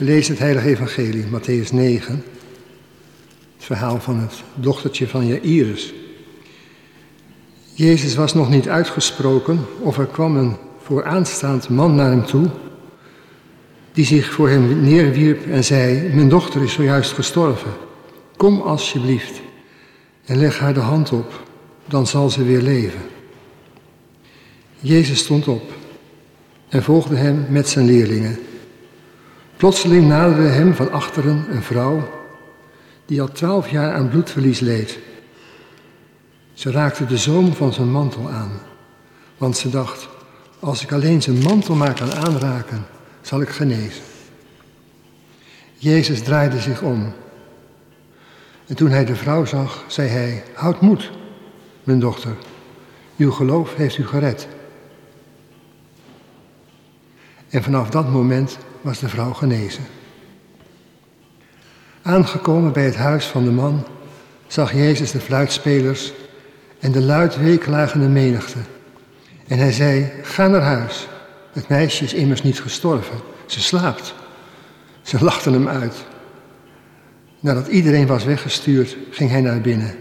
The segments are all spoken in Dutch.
We lezen het heilige evangelie, Matthäus 9. Het verhaal van het dochtertje van Jairus. Jezus was nog niet uitgesproken of er kwam een vooraanstaand man naar hem toe, die zich voor hem neerwierp en zei, mijn dochter is zojuist gestorven, kom alsjeblieft en leg haar de hand op, dan zal ze weer leven. Jezus stond op en volgde hem met zijn leerlingen. Plotseling naderde hem van achteren een vrouw die al twaalf jaar aan bloedverlies leed. Ze raakte de zoom van zijn mantel aan, want ze dacht, als ik alleen zijn mantel maar kan aanraken, zal ik genezen. Jezus draaide zich om. En toen hij de vrouw zag, zei hij, houd moed, mijn dochter, uw geloof heeft u gered. En vanaf dat moment was de vrouw genezen. Aangekomen bij het huis van de man, zag Jezus de fluitspelers en de luid weeklagende menigte. En hij zei, ga naar huis. Het meisje is immers niet gestorven, ze slaapt. Ze lachten hem uit. Nadat iedereen was weggestuurd, ging hij naar binnen.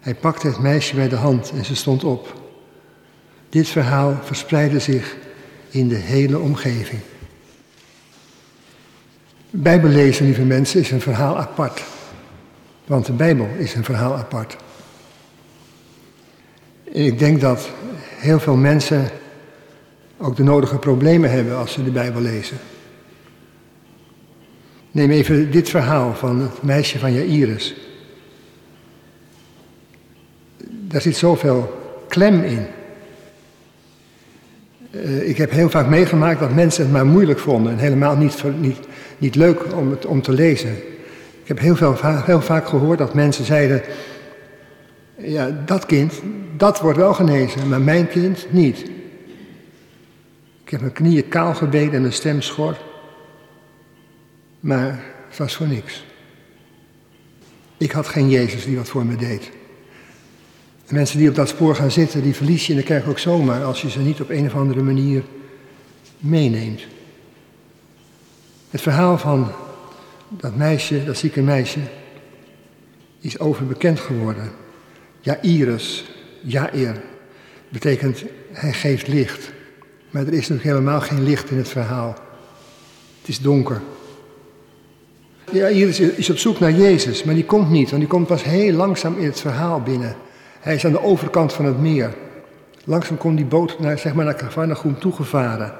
Hij pakte het meisje bij de hand en ze stond op. Dit verhaal verspreidde zich in de hele omgeving. Bijbel lezen, lieve mensen, is een verhaal apart. Want de Bijbel is een verhaal apart. En ik denk dat heel veel mensen ook de nodige problemen hebben als ze de Bijbel lezen. Neem even dit verhaal van het meisje van Jairus. Daar zit zoveel klem in. Uh, ik heb heel vaak meegemaakt dat mensen het maar moeilijk vonden en helemaal niet, niet, niet leuk om, het, om te lezen. Ik heb heel, veel, heel vaak gehoord dat mensen zeiden, ja, dat kind, dat wordt wel genezen, maar mijn kind niet. Ik heb mijn knieën kaal gebeden en mijn stem schor. Maar het was voor niks. Ik had geen Jezus die wat voor me deed. Mensen die op dat spoor gaan zitten, die verlies je in de kerk ook zomaar als je ze niet op een of andere manier meeneemt. Het verhaal van dat meisje, dat zieke meisje, is overbekend geworden. Jairus, Jair, betekent hij geeft licht. Maar er is natuurlijk helemaal geen licht in het verhaal. Het is donker. Jairus is op zoek naar Jezus, maar die komt niet, want die komt pas heel langzaam in het verhaal binnen. Hij is aan de overkant van het meer. Langzaam komt die boot naar, zeg maar, naar Cavarnaum toegevaren.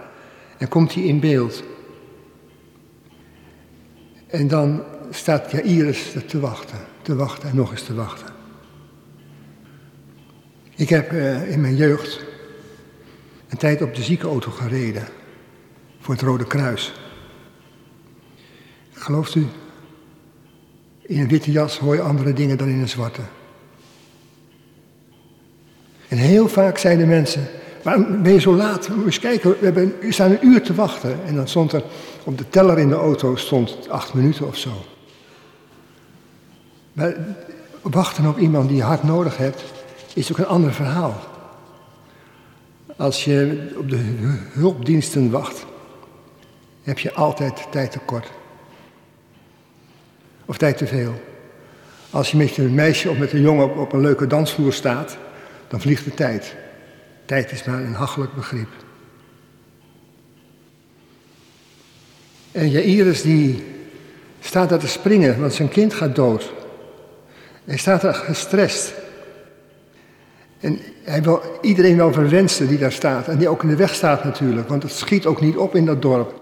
En komt hij in beeld. En dan staat Jairus te wachten, te wachten en nog eens te wachten. Ik heb uh, in mijn jeugd een tijd op de ziekenauto gereden voor het Rode Kruis. Gelooft u? In een witte jas hoor je andere dingen dan in een zwarte. En heel vaak zeiden mensen, waarom ben je zo laat? Moet eens kijken, we, hebben, we staan een uur te wachten. En dan stond er op de teller in de auto stond acht minuten of zo. Maar wachten op iemand die je hard nodig hebt, is ook een ander verhaal. Als je op de hulpdiensten wacht, heb je altijd tijd tekort. Of tijd te veel. Als je met een meisje of met een jongen op, op een leuke dansvloer staat, dan vliegt de tijd. Tijd is maar een hachelijk begrip. En Jairus die staat daar te springen, want zijn kind gaat dood. Hij staat er gestrest. En hij wil iedereen wel verwensen die daar staat. En die ook in de weg staat natuurlijk, want het schiet ook niet op in dat dorp.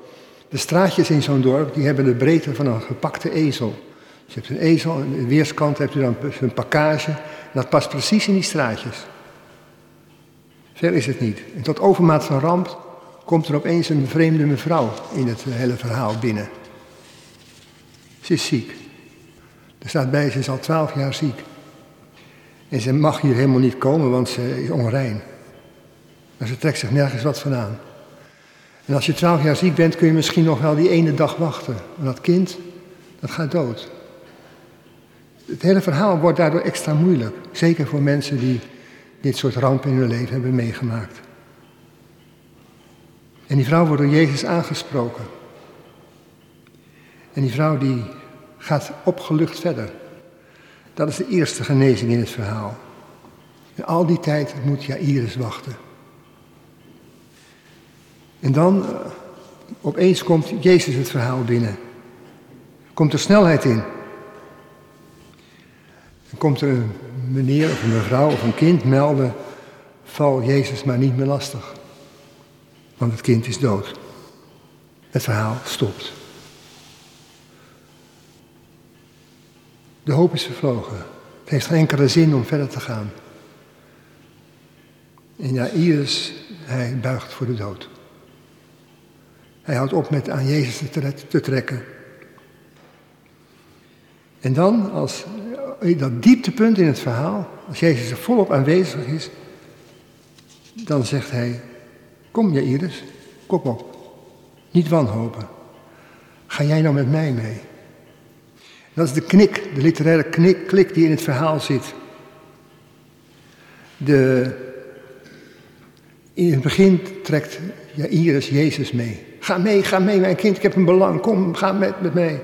De straatjes in zo'n dorp, die hebben de breedte van een gepakte ezel. Dus je hebt een ezel, aan de weerskant hebt u dan een pakkage. En dat past precies in die straatjes. Ver is het niet. En tot overmaat van ramp komt er opeens een vreemde mevrouw in het hele verhaal binnen. Ze is ziek. Er staat bij, ze is al twaalf jaar ziek. En ze mag hier helemaal niet komen, want ze is onrein. Maar ze trekt zich nergens wat van aan. En als je twaalf jaar ziek bent, kun je misschien nog wel die ene dag wachten. Maar dat kind, dat gaat dood. Het hele verhaal wordt daardoor extra moeilijk. Zeker voor mensen die dit soort rampen in hun leven hebben meegemaakt. En die vrouw wordt door Jezus aangesproken. En die vrouw die gaat opgelucht verder. Dat is de eerste genezing in het verhaal. En al die tijd moet Jairus wachten. En dan, uh, opeens komt Jezus het verhaal binnen. Komt er snelheid in. Dan komt er een meneer of een mevrouw of een kind melden, val Jezus maar niet meer lastig. Want het kind is dood. Het verhaal stopt. De hoop is vervlogen. Het heeft geen enkele zin om verder te gaan. En Jairus, hij buigt voor de dood. Hij houdt op met aan Jezus te trekken. En dan, als dat dieptepunt in het verhaal, als Jezus er volop aanwezig is, dan zegt hij, kom Jairus, kom op. Niet wanhopen. Ga jij nou met mij mee? Dat is de knik, de literaire knik, klik die in het verhaal zit. De, in het begin trekt Jairus Jezus mee. Ga mee, ga mee, mijn kind, ik heb een belang, kom, ga met, met mij.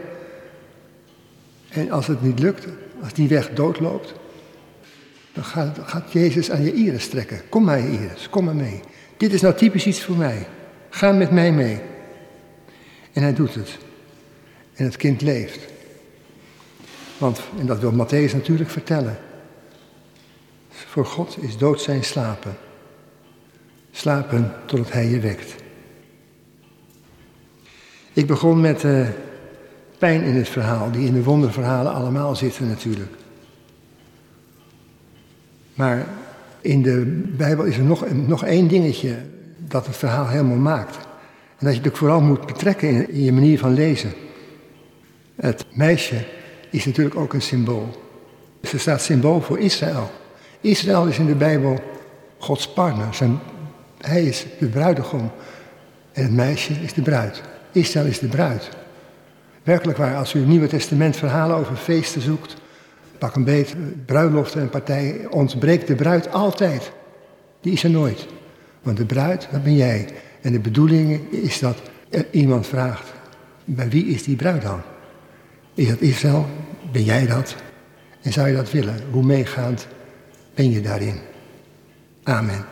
En als het niet lukt, als die weg doodloopt, dan gaat, gaat Jezus aan je iris trekken. Kom maar, iris, kom maar mee. Dit is nou typisch iets voor mij. Ga met mij mee. En hij doet het. En het kind leeft. Want, en dat wil Matthäus natuurlijk vertellen. Voor God is dood zijn slapen. Slapen totdat hij je wekt. Ik begon met uh, pijn in het verhaal, die in de wonderverhalen allemaal zitten natuurlijk. Maar in de Bijbel is er nog, nog één dingetje dat het verhaal helemaal maakt. En dat je het vooral moet betrekken in, je manier van lezen. Het meisje is natuurlijk ook een symbool. Ze staat symbool voor Israël. Israël is in de Bijbel Gods partner. Hij is de bruidegom. En het meisje is de bruid. Israël is de bruid. Werkelijk waar, als u het Nieuwe Testament verhalen over feesten zoekt, pak een beet, bruiloften en partij, ontbreekt de bruid altijd. Die is er nooit. Want de bruid, dat ben jij. En de bedoeling is dat iemand vraagt, bij wie is die bruid dan? Is dat Israël? Ben jij dat? En zou je dat willen? Hoe meegaand ben je daarin? Amen.